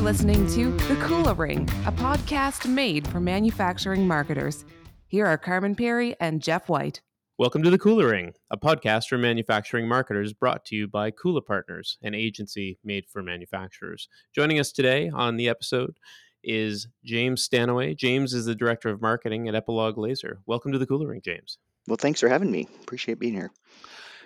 You're listening to The Kula Ring, a podcast made for manufacturing marketers. Here are Carman Pirie and Jeff White. Welcome to The Kula Ring, a podcast for manufacturing marketers brought to you by Kula Partners, an agency made for manufacturers. Joining us today on the episode is James Stanaway. James is the Director of Marketing at Epilog Laser. Welcome to The Kula Ring, James. Well, thanks for having me. Appreciate being here.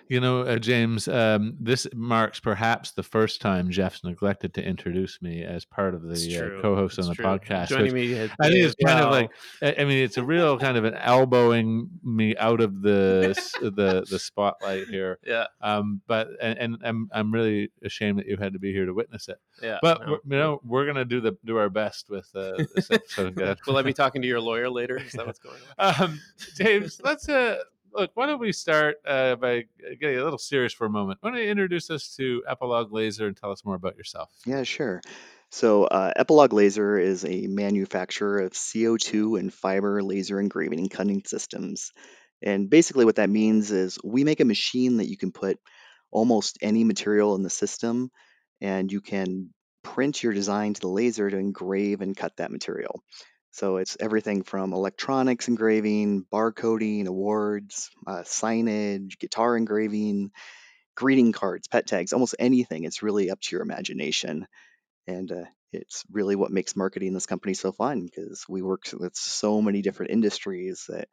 You know, uh, James, um, this marks perhaps the first time Jeff's neglected to introduce me as part of the uh, co-host it's on the true. podcast. Joining me, I think it's kind of like, I mean, it's a real kind of an elbowing me out of the the the spotlight here. yeah, Um, but and, and I'm I'm really ashamed that you had to be here to witness it. yeah. But no. we're- you know, we're gonna do the do our best with uh, this episode. will I be talking to your lawyer later? Is that what's going on? um, James, let's uh, look. Why don't we start uh, by getting a little serious for a moment? Why don't you introduce us to Epilog Laser and tell us more about yourself? Yeah, sure. So, uh, Epilog Laser is a manufacturer of CO2 and fiber laser engraving and cutting systems. And basically, what that means is we make a machine that you can put almost any material in the system, and you can print your design to the laser to engrave and cut that material. So, it's everything from electronics engraving, barcoding, awards, uh, signage, guitar engraving, greeting cards, pet tags, almost anything. It's really up to your imagination. And uh, it's really what makes marketing this company so fun because we work with so many different industries that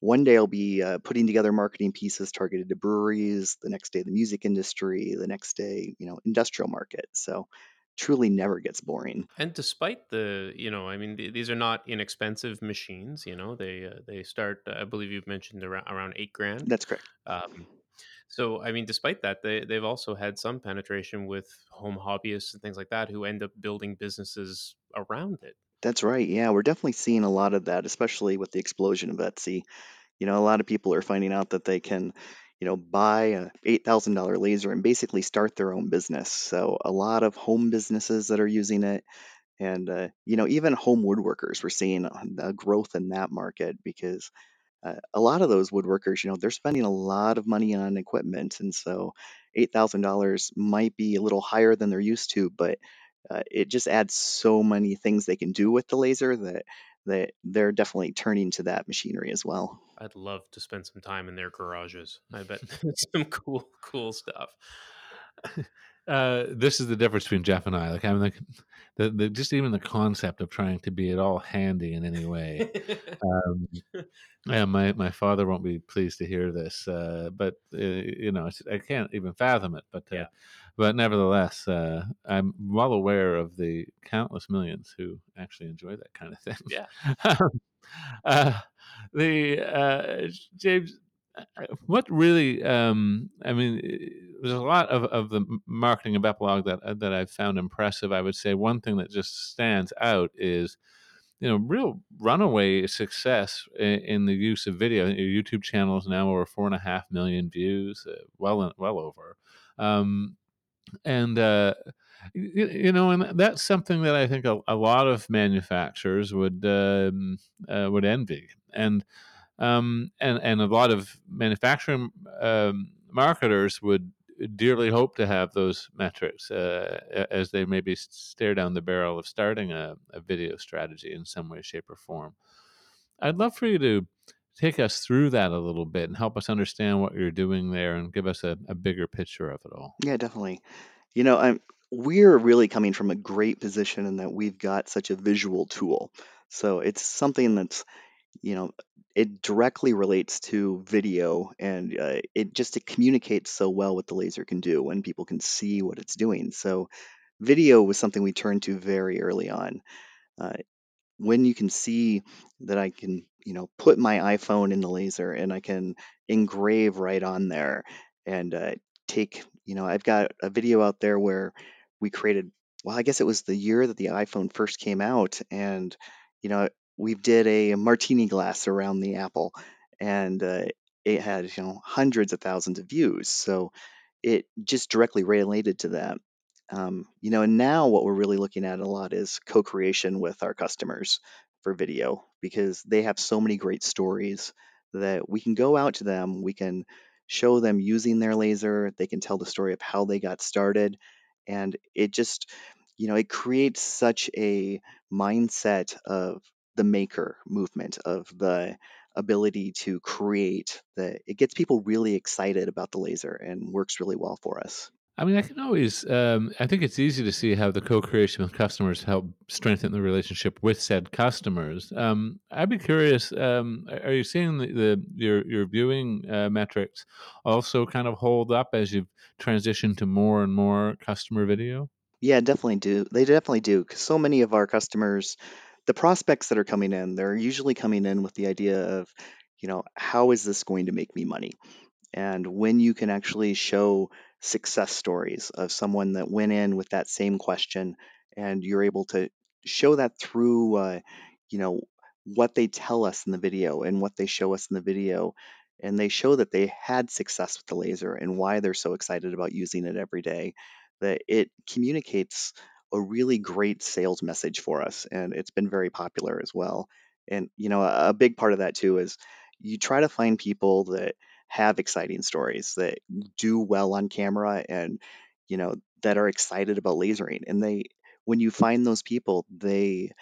one day I'll be uh, putting together marketing pieces targeted to breweries, the next day the music industry, the next day, you know, industrial market. So truly never gets boring. And despite the, you know, I mean, th- these are not inexpensive machines. You know, they uh, they start. Uh, I believe you've mentioned around around eight grand. That's correct. Um, so, I mean, despite that, they they've also had some penetration with home hobbyists and things like that who end up building businesses around it. That's right. Yeah, we're definitely seeing a lot of that, especially with the explosion of Etsy. You know, a lot of people are finding out that they can, you know, buy a $8,000 laser and basically start their own business. So, a lot of home businesses that are using it. And, uh, you know, even home woodworkers, we're seeing a a growth in that market because uh, a lot of those woodworkers, you know, they're spending a lot of money on equipment. And so $8,000 might be a little higher than they're used to, but uh, it just adds so many things they can do with the laser that that they're definitely turning to that machinery as well. I'd love to spend some time in their garages. I bet some cool, cool stuff. Uh, this is the difference between Jeff and I. Like I'm like the, the just even the concept of trying to be at all handy in any way. Um, yeah, my my father won't be pleased to hear this, uh, but uh, you know it's, I can't even fathom it. But uh, Yeah. but nevertheless, uh, I'm well aware of the countless millions who actually enjoy that kind of thing. Yeah. Um, uh, the uh, James, what really? Um, I mean, there's a lot of, of the marketing of Epilog that uh, that I've found impressive. I would say one thing that just stands out is you know, real runaway success in, in the use of video. Your YouTube channel is now over four and a half million views, uh, well, well over. Um, and uh, you, you know, and that's something that I think a, a lot of manufacturers would um, uh, would envy, and um, and and a lot of manufacturing um, marketers would dearly hope to have those metrics uh, as they maybe stare down the barrel of starting a, a video strategy in some way, shape, or form. I'd love for you to take us through that a little bit and help us understand what you're doing there and give us a, a bigger picture of it all. Yeah, definitely. You know, I'm we're really coming from a great position in that we've got such a visual tool. So it's something that's you know it directly relates to video and uh, it just it communicates so well what the laser can do when people can see what it's doing. So video was something we turned to very early on. Uh, when you can see that i can you know put my iphone in the laser and i can engrave right on there and uh, take you know i've got a video out there where we created well i guess it was the year that the iphone first came out and you know we did a martini glass around the apple and uh, it had you know hundreds of thousands of views so it just directly related to that um, you know and now what we're really looking at a lot is co-creation with our customers for video because they have so many great stories that we can go out to them we can show them using their laser they can tell the story of how they got started and it just you know, it creates such a mindset of the maker movement, of the ability to create that it gets people really excited about the laser and works really well for us. I mean, I can always. Um, I think it's easy to see how the co-creation with customers help strengthen the relationship with said customers. Um, I'd be curious. Um, are you seeing the, the your your viewing uh, metrics also kind of hold up as you've transitioned to more and more customer video? Yeah, definitely do. They definitely do because so many of our customers, the prospects that are coming in, they're usually coming in with the idea of, you know, how is this going to make me money? And when you can actually show success stories of someone that went in with that same question and you're able to show that through, uh, you know, what they tell us in the video and what they show us in the video, and they show that they had success with the laser and why they're so excited about using it every day, that it communicates a really great sales message for us. And it's been very popular as well. And, you know, a big part of that too is you try to find people that have exciting stories that do well on camera and you know that are excited about lasering and they when you find those people they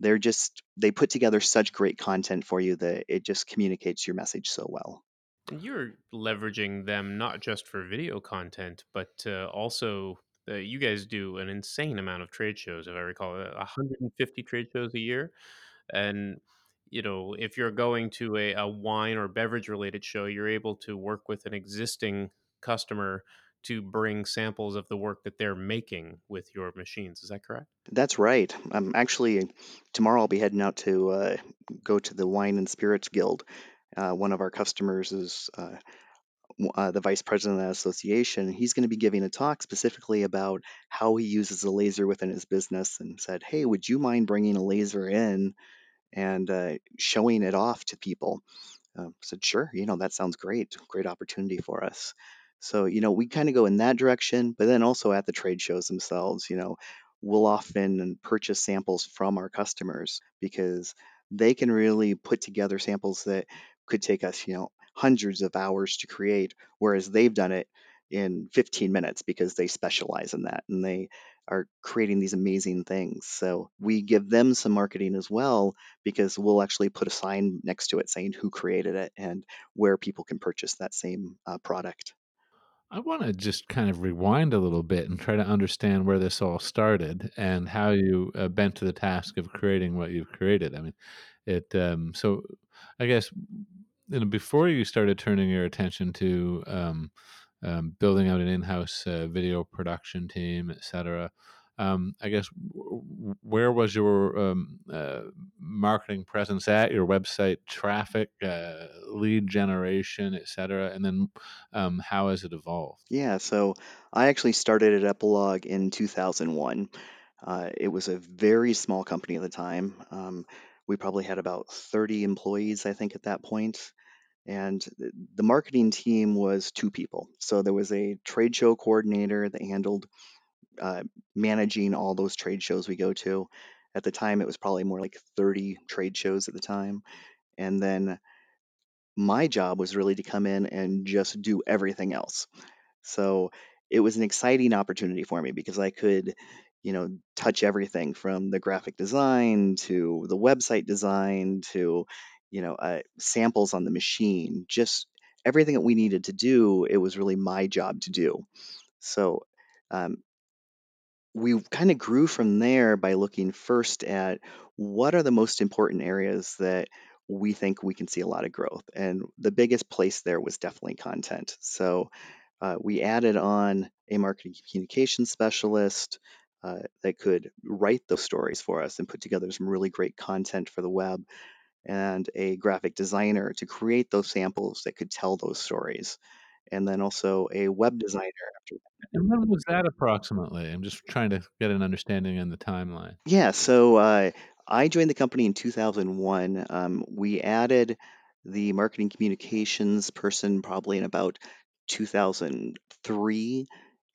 they're just they put together such great content for you that it just communicates your message so well you're leveraging them not just for video content, but uh, also uh, you guys do an insane amount of trade shows, if I recall, uh, 150 trade shows a year. And you know, if you're going to a, a wine or beverage related show, you're able to work with an existing customer to bring samples of the work that they're making with your machines. Is that correct? that's right i'm actually tomorrow i'll be heading out to uh, go to the wine and spirits guild uh, one of our customers is uh, uh, the vice president of that association, he's going to be giving a talk specifically about how he uses a laser within his business and said, Hey, would you mind bringing a laser in and uh, showing it off to people? Um, said, Sure, you know, that sounds great. Great opportunity for us. So, you know, we kind of go in that direction, but then also at the trade shows themselves, you know, we'll often purchase samples from our customers because they can really put together samples that could take us, you know, hundreds of hours to create, whereas they've done it in 15 minutes because they specialize in that and they are creating these amazing things. So we give them some marketing as well because we'll actually put a sign next to it saying who created it and where people can purchase that same uh, product. I want to just kind of rewind a little bit and try to understand where this all started and how you uh, bent to the task of creating what you've created. I mean, it. Um, so, I guess you know, before you started turning your attention to um, um, building out an in-house uh, video production team, etc. Um, I guess where was your um, uh, marketing presence at? Your website traffic, uh, lead generation, etc. and then um, how has it evolved? Yeah, so I actually started at Epilog in 2001. Uh, it was a very small company at the time. Um, we probably had about 30 employees, I think, at that point. And the marketing team was two people. So there was a trade show coordinator that handled uh, managing all those trade shows we go to. At the time, it was probably more like 30 trade shows at the time. And then my job was really to come in and just do everything else. So it was an exciting opportunity for me because I could, you know, touch everything from the graphic design to the website design to, you know, uh, samples on the machine, just everything that we needed to do. It was really my job to do. So um, we kind of grew from there by looking first at what are the most important areas that we think we can see a lot of growth. And the biggest place there was definitely content. So uh, we added on a marketing communication specialist uh, that could write those stories for us and put together some really great content for the web, and a graphic designer to create those samples that could tell those stories. And then also a web designer after And when was that approximately? I'm just trying to get an understanding on the timeline. Yeah, so uh, I joined the company in 2001. Um, we added the marketing communications person probably in about 2003.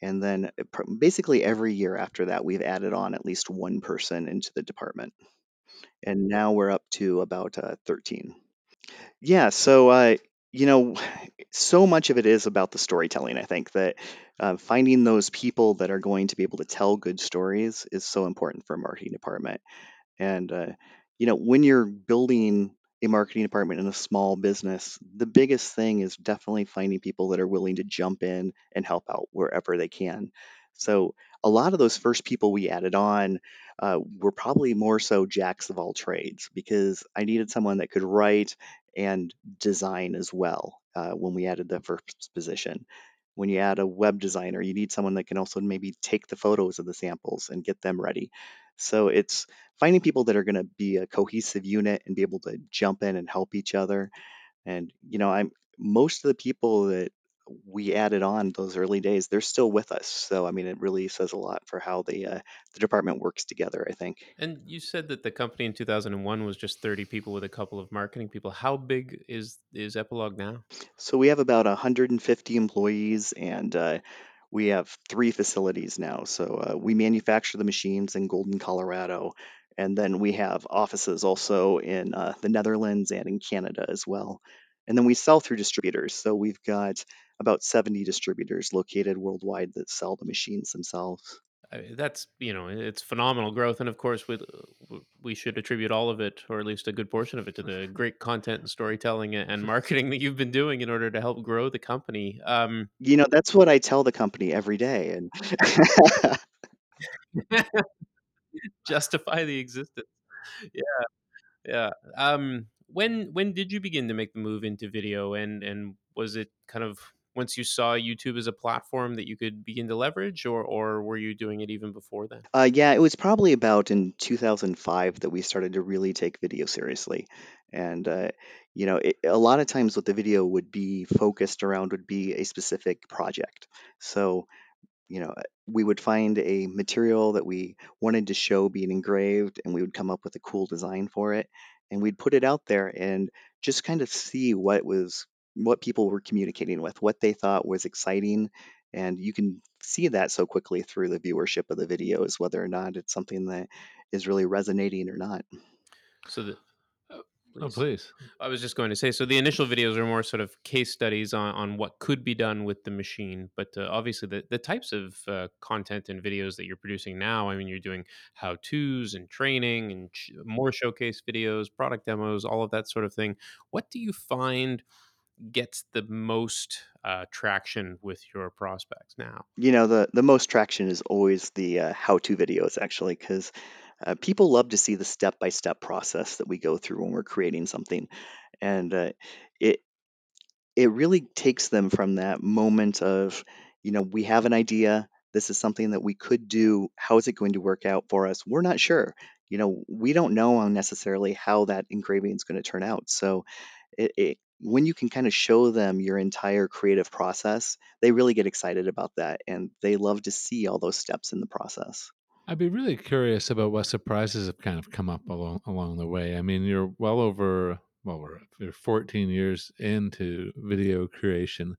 And then pr- basically every year after that, we've added on at least one person into the department. And now we're up to about uh, 13. Yeah, so uh, you know, so much of it is about the storytelling. I think that uh, finding those people that are going to be able to tell good stories is so important for a marketing department. And uh, you know, when you're building a marketing department in a small business, the biggest thing is definitely finding people that are willing to jump in and help out wherever they can. So a lot of those first people we added on uh, were probably more so jacks of all trades because I needed someone that could write and design as well uh, when we added the first position. When you add a web designer, you need someone that can also maybe take the photos of the samples and get them ready. So it's finding people that are going to be a cohesive unit and be able to jump in and help each other. And you know, I'm most of the people that we added on those early days, they're still with us. So I mean, it really says a lot for how the uh, the department works together. I think. And you said that the company in 2001 was just 30 people with a couple of marketing people. How big is is Epilog now? So we have about 150 employees, and uh, we have three facilities now. So uh, we manufacture the machines in Golden, Colorado, and then we have offices also in uh, the Netherlands and in Canada as well. And then we sell through distributors. So we've got about 70 distributors located worldwide that sell the machines themselves. I mean, that's you know it's phenomenal growth, and of course we we should attribute all of it, or at least a good portion of it, to the great content and storytelling and marketing that you've been doing in order to help grow the company. Um, You know, that's what I tell the company every day, and justify the existence. Yeah, yeah. Um, when when did you begin to make the move into video, and and was it kind of once you saw YouTube as a platform that you could begin to leverage, or or were you doing it even before then? uh, yeah, it was probably about in 2005 that we started to really take video seriously. And uh, you know, it, a lot of times what the video would be focused around would be a specific project. So you know, we would find a material that we wanted to show being engraved, and we would come up with a cool design for it, and we'd put it out there and just kind of see what was what people were communicating with, what they thought was exciting, and you can see that so quickly through the viewership of the videos, whether or not it's something that is really resonating or not. So the Oh, please. please. I was just going to say, so the initial videos are more sort of case studies on, on what could be done with the machine, but uh, obviously the, the types of uh, content and videos that you're producing now, I mean, you're doing how to's and training and sh- more showcase videos, product demos, all of that sort of thing. What do you find gets the most uh, traction with your prospects now? You know, the the most traction is always the uh, how-to videos, actually, because uh, people love to see the step-by-step process that we go through when we're creating something, and uh, it it really takes them from that moment of, you know, we have an idea, this is something that we could do, how is it going to work out for us? We're not sure. You know, we don't know necessarily how that engraving is going to turn out. So it, it when you can kind of show them your entire creative process, they really get excited about that and they love to see all those steps in the process. I'd be really curious about what surprises have kind of come up along along the way. I mean, you're well over well, we're you're 14 years into video creation,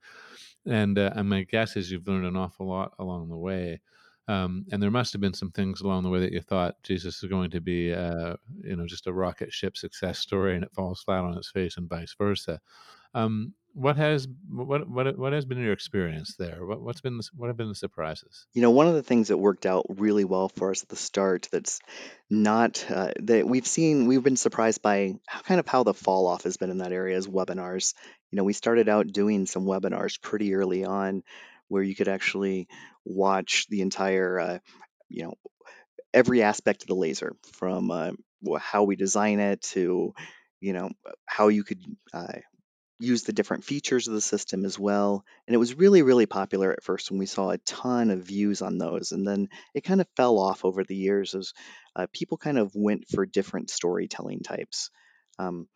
and uh, and my guess is you've learned an awful lot along the way. Um, and there must have been some things along the way that you thought Jesus is going to be, uh, you know, just a rocket ship success story, and it falls flat on its face, and vice versa. Um, what has what what what has been your experience there? What what's been the, what have been the surprises? You know, one of the things that worked out really well for us at the start that's not uh, that we've seen, we've been surprised by how, kind of how the fall off has been in that area is webinars. You know, we started out doing some webinars pretty early on where you could actually watch the entire, uh, you know, every aspect of the laser from uh, how we design it to, you know, how you could uh, use the different features of the system as well. And it was really, really popular at first when we saw a ton of views on those. And then it kind of fell off over the years as uh, people kind of went for different storytelling types. Um,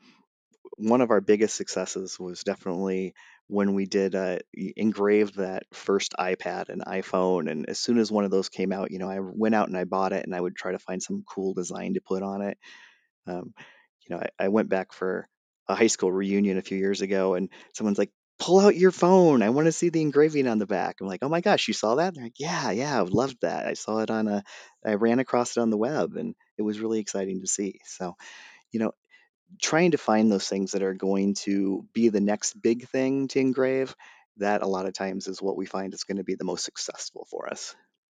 one of our biggest successes was definitely when we did uh, engraved that first iPad and iPhone. And as soon as one of those came out, you know, I went out and I bought it and I would try to find some cool design to put on it. Um, you know, I, I went back for a high school reunion a few years ago, and someone's like, "Pull out your phone! I want to see the engraving on the back." I'm like, "Oh my gosh, you saw that?" They're like, "Yeah, yeah, I loved that. I saw it on a, I ran across it on the web, and it was really exciting to see." So, you know, trying to find those things that are going to be the next big thing to engrave, that a lot of times is what we find is going to be the most successful for us.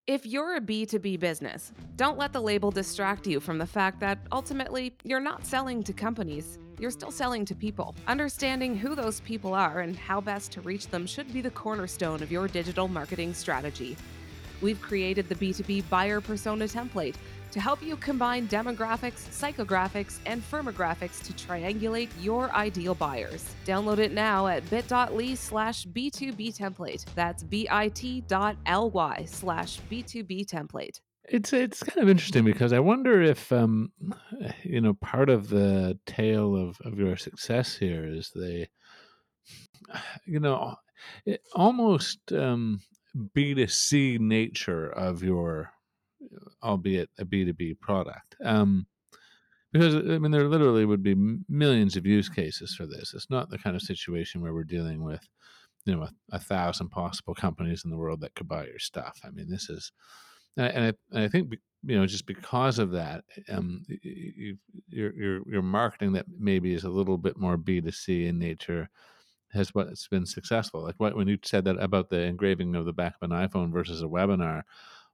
If you're a B2B business, don't let the label distract you from the fact that ultimately you're not selling to companies, you're still selling to people. Understanding who those people are and how best to reach them should be the cornerstone of your digital marketing strategy. We've created the B2B buyer persona template to help you combine demographics, psychographics, and firmographics to triangulate your ideal buyers. Download it now at bit.ly slash B2B template. That's bit.ly slash B2B template. It's it's kind of interesting because I wonder if um, you know part of the tale of, of your success here is the you know it, almost um, B2C nature of your albeit a B2B product. Um, because I mean, there literally would be millions of use cases for this. It's not the kind of situation where we're dealing with, you know, a, a thousand possible companies in the world that could buy your stuff. I mean, this is, and I, and I think you know, just because of that, um, you, your your your marketing that maybe is a little bit more B two C in nature has what's been successful. Like what when you said that about the engraving of the back of an iPhone versus a webinar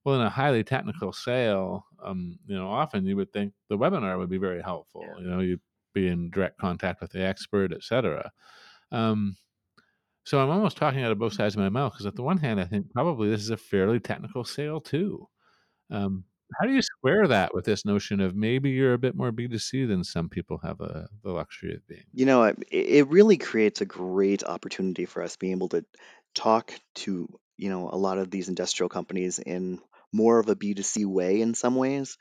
well, in a highly technical sale, um, you know, often you would think the webinar would be very helpful. Yeah. You know, you'd be in direct contact with the expert, et cetera. Um, so I'm almost talking out of both sides of my mouth because, at the one hand, I think probably this is a fairly technical sale too. Um, how do you square that with this notion of maybe you're a bit more B2C than some people have a, the luxury of being? You know, it, it really creates a great opportunity for us being able to talk to, you know, a lot of these industrial companies in more of a B2C way in some ways.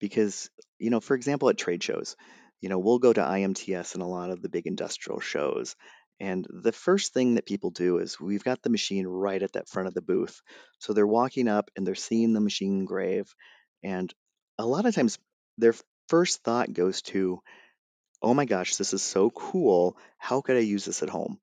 Because, you know, for example, at trade shows, you know, we'll go to IMTS and a lot of the big industrial shows. And the first thing that people do is we've got the machine right at that front of the booth. So they're walking up and they're seeing the machine engrave. And a lot of times their first thought goes to, oh my gosh, this is so cool. How could I use this at home?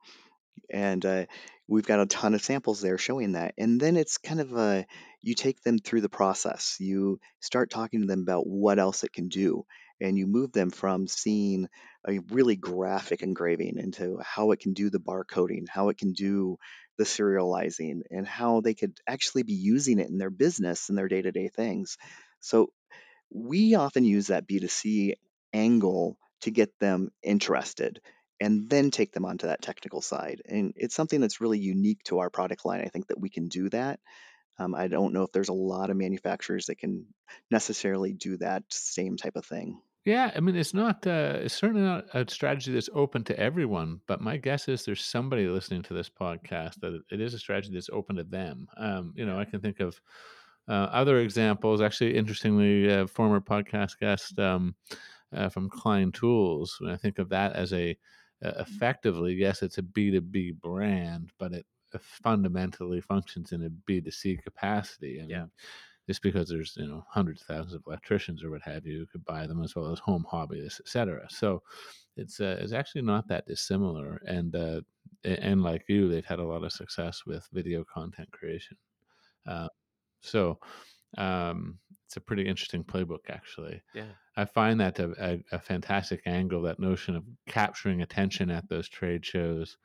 And uh, we've got a ton of samples there showing that. And then it's kind of a, you take them through the process. You start talking to them about what else it can do. And you move them from seeing a really graphic engraving into how it can do the barcoding, how it can do the serializing, and how they could actually be using it in their business and their day to day things. So we often use that B2C angle to get them interested and then take them onto that technical side. And it's something that's really unique to our product line. I think that we can do that. Um, I don't know if there's a lot of manufacturers that can necessarily do that same type of thing. Yeah, I mean, it's not, uh, it's certainly not a strategy that's open to everyone, but my guess is there's somebody listening to this podcast that it- is a strategy that's open to them. Um, you know, I can think of uh, other examples. Actually, interestingly, uh, former podcast guest um, uh, from Klein Tools. When I think of that as a uh, effectively, yes, it's a B two B brand, but it fundamentally functions in a B two C capacity. And Yeah. just because there's you know hundreds of thousands of electricians or what have you could buy them as well as home hobbyists, etc. So it's uh, it's actually not that dissimilar, and uh, and like you, they've had a lot of success with video content creation. Uh, so um, it's a pretty interesting playbook, actually. Yeah. I find that a, a, a fantastic angle. That notion of capturing attention at those trade shows,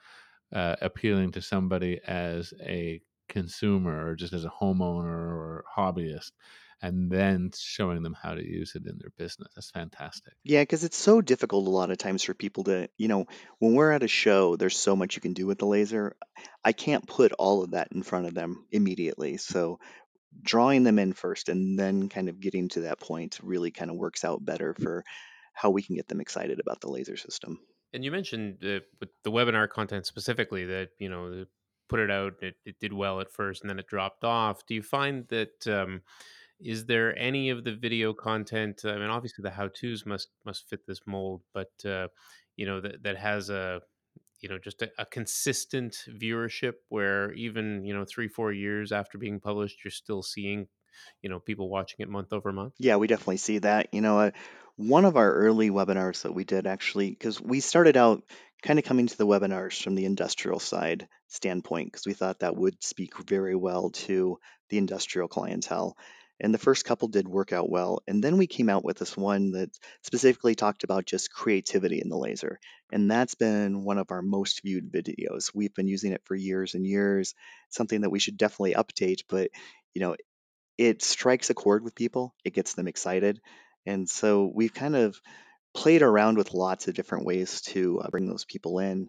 uh, appealing to somebody as a consumer or just as a homeowner or hobbyist, and then showing them how to use it in their business. That's fantastic. Yeah, because it's so difficult a lot of times for people to, you know, when we're at a show, there's so much you can do with the laser. I can't put all of that in front of them immediately. So drawing them in first and then kind of getting to that point really kind of works out better for how we can get them excited about the laser system. And you mentioned the, the webinar content specifically that you know put it out, it, it did well at first, and then it dropped off. Do you find that um, is there any of the video content? I mean, obviously the how tos must must fit this mold, but uh, you know that that has a you know just a, a consistent viewership where even you know three four years after being published, you're still seeing you know people watching it month over month. Yeah, we definitely see that. You know, uh, one of our early webinars that we did actually, because we started out kind of coming to the webinars from the industrial side standpoint, because we thought that would speak very well to the industrial clientele. And the first couple did work out well. And then we came out with this one that specifically talked about just creativity in the laser. And that's been one of our most viewed videos. We've been using it for years and years, something that we should definitely update. But, you know, it strikes a chord with people, it gets them excited. And so we've kind of played around with lots of different ways to uh, bring those people in.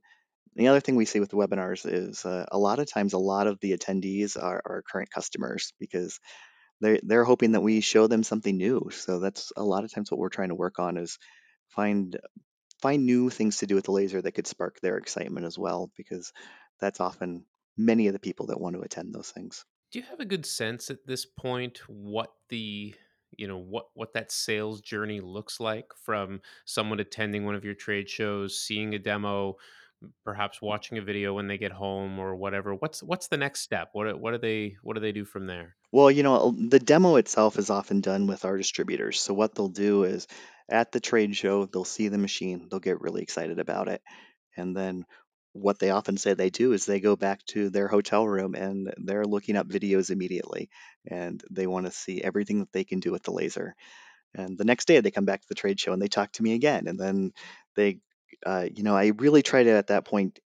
The other thing we see with the webinars is uh, a lot of times a lot of the attendees are, are current customers because they're, they're hoping that we show them something new. So that's a lot of times what we're trying to work on is find find new things to do with the laser that could spark their excitement as well because that's often many of the people that want to attend those things. Do you have a good sense at this point what the you know what what that sales journey looks like from someone attending one of your trade shows, seeing a demo, perhaps mm. watching a video when they get home or whatever? What's what's the next step? What what do they what do they do from there? Well, you know, the demo itself is often done with our distributors. So what they'll do is at the trade show, they'll see the machine, they'll get really excited about it. And then what they often say they do is they go back to their hotel room and they're looking up videos immediately and they want to see everything that they can do with the laser. And the next day they come back to the trade show and they talk to me again. And then they, uh, you know, I really try to at that point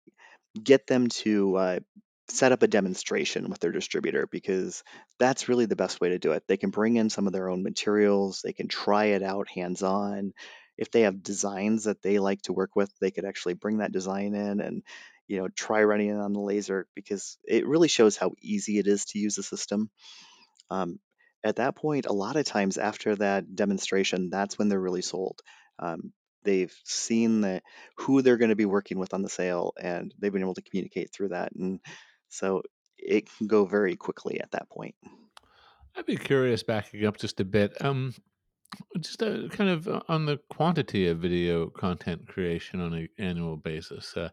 get them to uh, set up a demonstration with their distributor because that's really the best way to do it. They can bring in some of their own materials, they can try it out hands on. If they have designs that they like to work with, they could actually bring that design in and you know try running it on the laser because it really shows how easy it is to use the system. Um, at that point, a lot of times after that demonstration, that's when they're really sold. Um, they've seen the, who they're going to be working with on the sale, and they've been able to communicate through that. And so it can go very quickly at that point. I'd be curious, backing up just a bit. Um, just kind of uh, on the quantity of video content creation on an annual basis. Uh,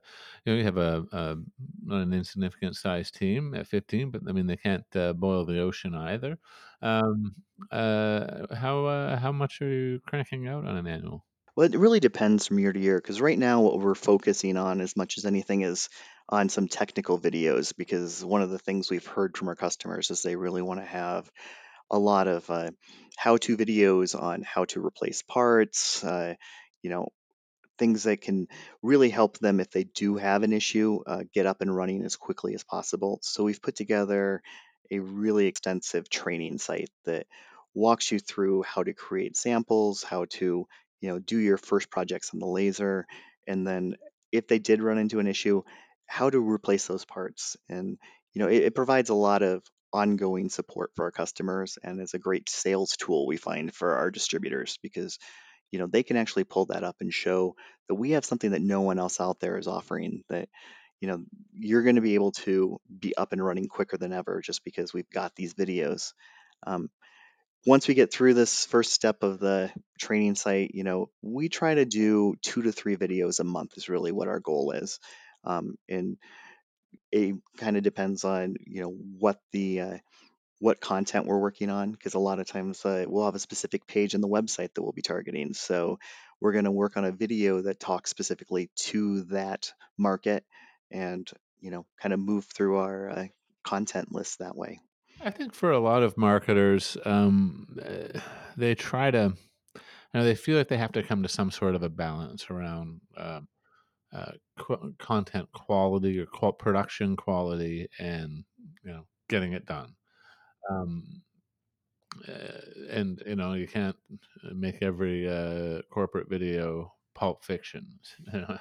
you know, you have a, a not an insignificant size team at 15, but I mean they can't uh, boil the ocean either. Um, uh, how uh, how much are you cranking out on an annual? Well, it really depends from year to year because right now what we're focusing on as much as anything is on some technical videos because one of the things we've heard from our customers is they really want to have a lot of uh, how-to videos on how to replace parts, uh, you know, things that can really help them if they do have an issue uh, get up and running as quickly as possible. So we've put together a really extensive training site that walks you through how to create samples, how to you know do your first projects on the laser, and then if they did run into an issue, how to replace those parts. And you know it, it provides a lot of ongoing support for our customers and is a great sales tool we find for our distributors because you know they can actually pull that up and show that we have something that no one else out there is offering that you know you're going to be able to be up and running quicker than ever just because we've got these videos. Um, once we get through this first step of the training site you know we try to do two to three videos a month is really what our goal is. Um, and it kind of depends on you know what the uh, what content we're working on because a lot of times uh, we'll have a specific page in the website that we'll be targeting. So we're going to work on a video that talks specifically to that market and you know kind of move through our uh, content list that way. I think for a lot of marketers, um, uh, they try to, you know, they feel like they have to come to some sort of a balance around uh, uh, qu- content quality or production quality and you know getting it done. Um, uh, and you know you can't make every uh, corporate video pulp fiction. You know,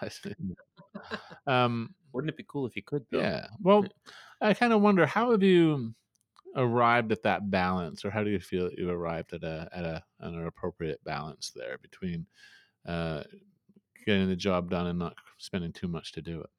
um, Wouldn't it be cool if you could though? yeah. Well, I kind of wonder how have you arrived at that balance, or how do you feel that you arrived at a at a an appropriate balance there between uh, getting the job done and not spending too much to do it?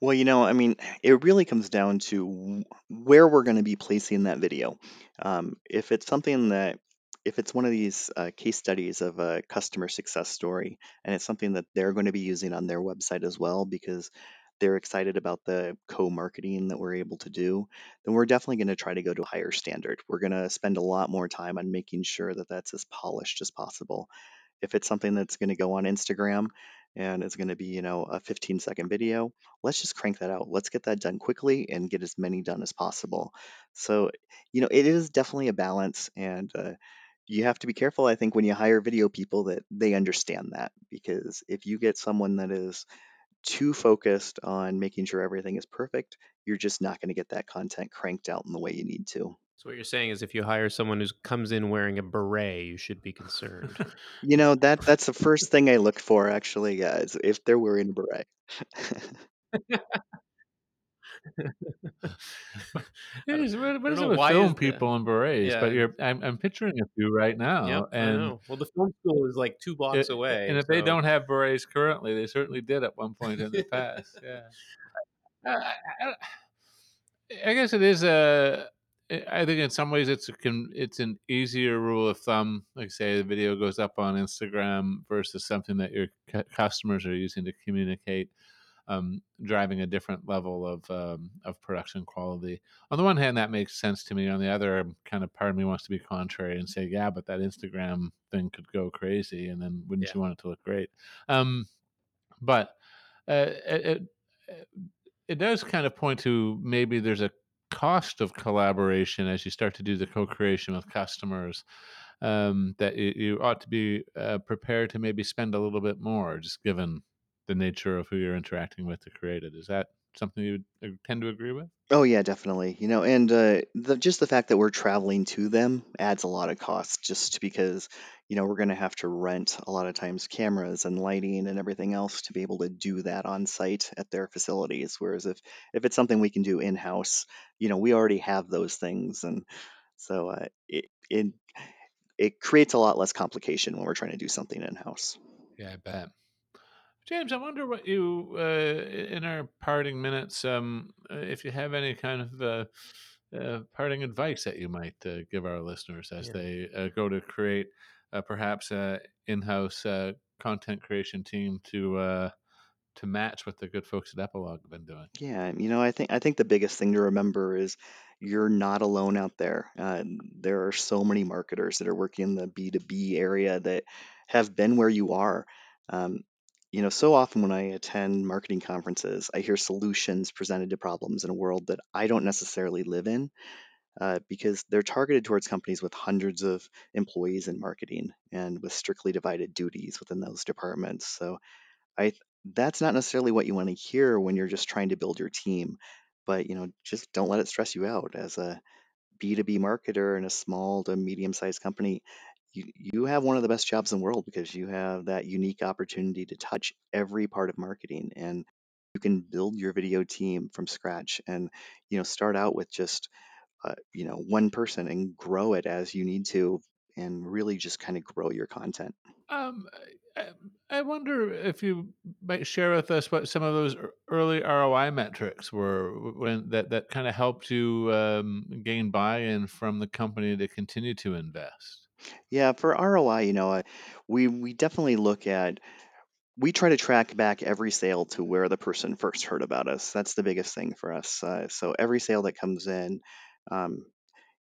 Well, you know, I mean, it really comes down to where we're going to be placing that video. Um, if it's something that, if it's one of these uh, case studies of a customer success story, and it's something that they're going to be using on their website as well because they're excited about the co-marketing that we're able to do, then we're definitely going to try to go to a higher standard. We're going to spend a lot more time on making sure that that's as polished as possible. If it's something that's going to go on Instagram, and it's going to be, you know, a 15 second video. Let's just crank that out. Let's get that done quickly and get as many done as possible. So, you know, it is definitely a balance and uh, you have to be careful, I think, when you hire video people that they understand that because if you get someone that is too focused on making sure everything is perfect, you're just not going to get that content cranked out in the way you need to. So what you're saying is if you hire someone who comes in wearing a beret, you should be concerned. You know, that that's the first thing I look for actually, guys, if they're wearing a beret. It is, what, I what it with film is that? people in berets? But you're, I'm, I'm picturing a few right now, I and. Well, the film school is like two blocks it, away. and if they don't have berets currently, they certainly did at one point in the past. Yeah. I, I, I- I guess it is a. I think in some ways it's a con, it's an easier rule of thumb. Like say the video goes up on Instagram versus something that your cu- customers are using to communicate, um, driving a different level of um, of production quality. On the one hand, that makes sense to me. On the other, kind of part of me wants to be contrary and say, yeah, but that Instagram thing could go crazy, and then wouldn't Yeah. you want it to look great? Um, but uh, it, it it does kind of point to maybe there's a cost of collaboration as you start to do the co-creation with customers um, that you, you ought to be uh, prepared to maybe spend a little bit more just given the nature of who you're interacting with to create it. Is that something you would uh, tend to agree with Oh yeah, definitely. You know, and uh, the just the fact that we're traveling to them adds a lot of costs just because, you know, we're going to have to rent a lot of times cameras and lighting and everything else to be able to do that on site at their facilities. Whereas if if it's something we can do in-house, you know, we already have those things, and so uh, it it it creates a lot less complication when we're trying to do something in-house. yeah i bet james i wonder what you uh, in our parting minutes um, uh, if you have any kind of uh, uh, parting advice that you might uh, give our listeners as Yeah. they uh, go to create uh, perhaps an in-house uh, content creation team to uh, to match what the good folks at Epilog have been doing. Yeah, you know, I think I think the biggest thing to remember is you're not alone out there. Uh, there are so many marketers that are working in the B2B area that have been where you are. Um, you know, so often when I attend marketing conferences, I hear solutions presented to problems in a world that I don't necessarily live in, uh, because they're targeted towards companies with hundreds of employees in marketing and with strictly divided duties within those departments. So I th- that's not necessarily what you want to hear when you're just trying to build your team, but you know, just don't let it stress you out. As a B2B marketer in a small to medium-sized company, you you have one of the best jobs in the world because you have that unique opportunity to touch every part of marketing and you can build your video team from scratch and you know start out with just uh, you know one person and grow it as you need to and really just kind of grow your content. Um, I, wonder if you might share with us what some of those early ROI metrics were when that, that kind of helped you um, gain buy-in from the company to continue to invest. Yeah, for ROI, you know, uh, we we definitely look at we try to track back every sale to where the person first heard about us. That's the biggest thing for us. Uh, so every sale that comes in, um,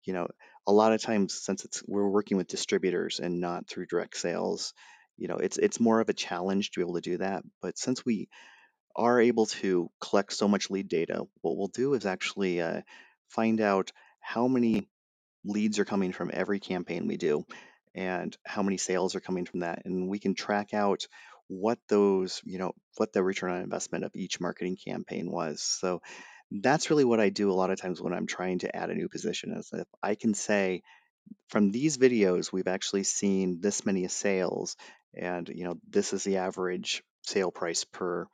you know, a lot of times since it's we're working with distributors and not through direct sales, you know, it's it's more of a challenge to be able to do that. But since we are able to collect so much lead data, what we'll do is actually uh, find out how many leads are coming from every campaign we do and how many sales are coming from that and we can track out what those you know what the return on investment of each marketing campaign was. So that's really what i do a lot of times when i'm trying to add a new position is if i can say from these videos we've actually seen this many sales and you know this is the average sale price per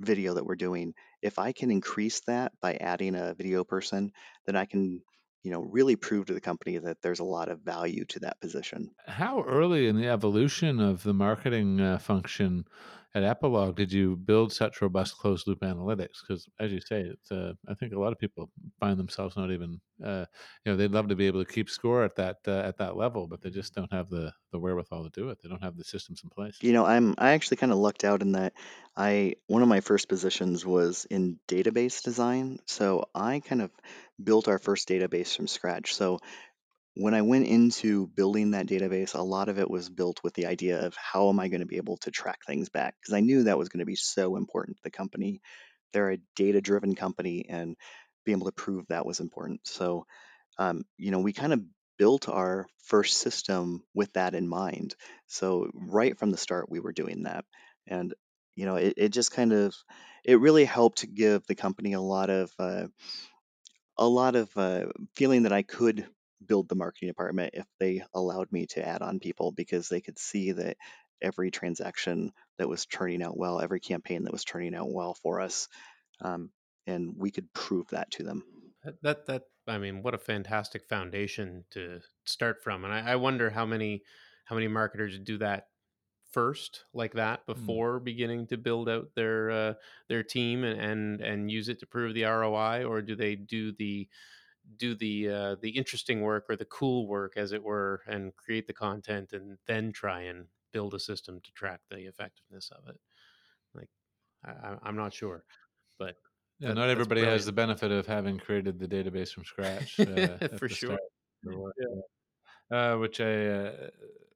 video that we're doing. If i can increase that by adding a video person then i can you know really prove to the company that there's a lot of value to that position. How early in the evolution of the marketing uh, function at Epilog did you build such robust closed loop analytics? Because, as you say, it's, uh, I think a lot of people find themselves not even, uh, you know, they'd love to be able to keep score at that uh, at that level, but they just don't have the the wherewithal to do it. They don't have the systems in place. you know i'm i actually kind of lucked out in that i one of my first positions was in database design so i kind of built our first database from scratch so when I went into building that database, a lot of it was built with the idea of how am I going to be able to track things back? Because I knew that was going to be so important to the company. They're a data driven company, and being able to prove that was important. So, um, you know, we kind of built our first system with that in mind. So, right from the start, we were doing that. And, you know, it, it just kind of, it really helped give the company a lot of, uh, a lot of uh, feeling that I could build the marketing department if they allowed me to add on people because they could see that every transaction that was turning out well, every campaign that was turning out well for us, um, and we could prove that to them. That, that that I mean, what a fantastic foundation to start from, and I, I wonder how many how many marketers do that first like that Hmm. before beginning to build out their uh, their team and, and and use it to prove the ROI, or do they do the do the uh, the interesting work or the cool work, as it were, and create the content, and then try and build a system to track the effectiveness of it? Like, I, I'm not sure, but Yeah, That- not everybody has the benefit of having created the database from scratch. Uh, For sure. start of their work, yeah. Uh, which I, uh,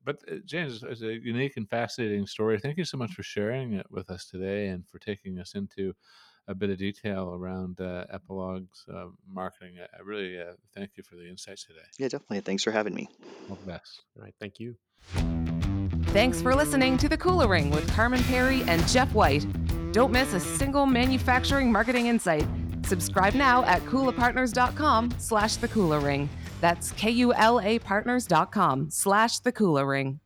but uh, James, it's a unique and fascinating story. Thank you so much for sharing it with us today and for taking us into a bit of detail around uh, Epilog's uh, marketing. I, I really uh, thank you for the insights today. Yeah, definitely. Thanks for having me. All the best. All right, thank you. Thanks for listening to The Kula Ring with Carman Pirie and Jeff White. Don't miss a single manufacturing marketing insight. Subscribe now at kulapartners.com slash the Kula Ring. That's K-U-L-A partners.com slash the Kula Ring.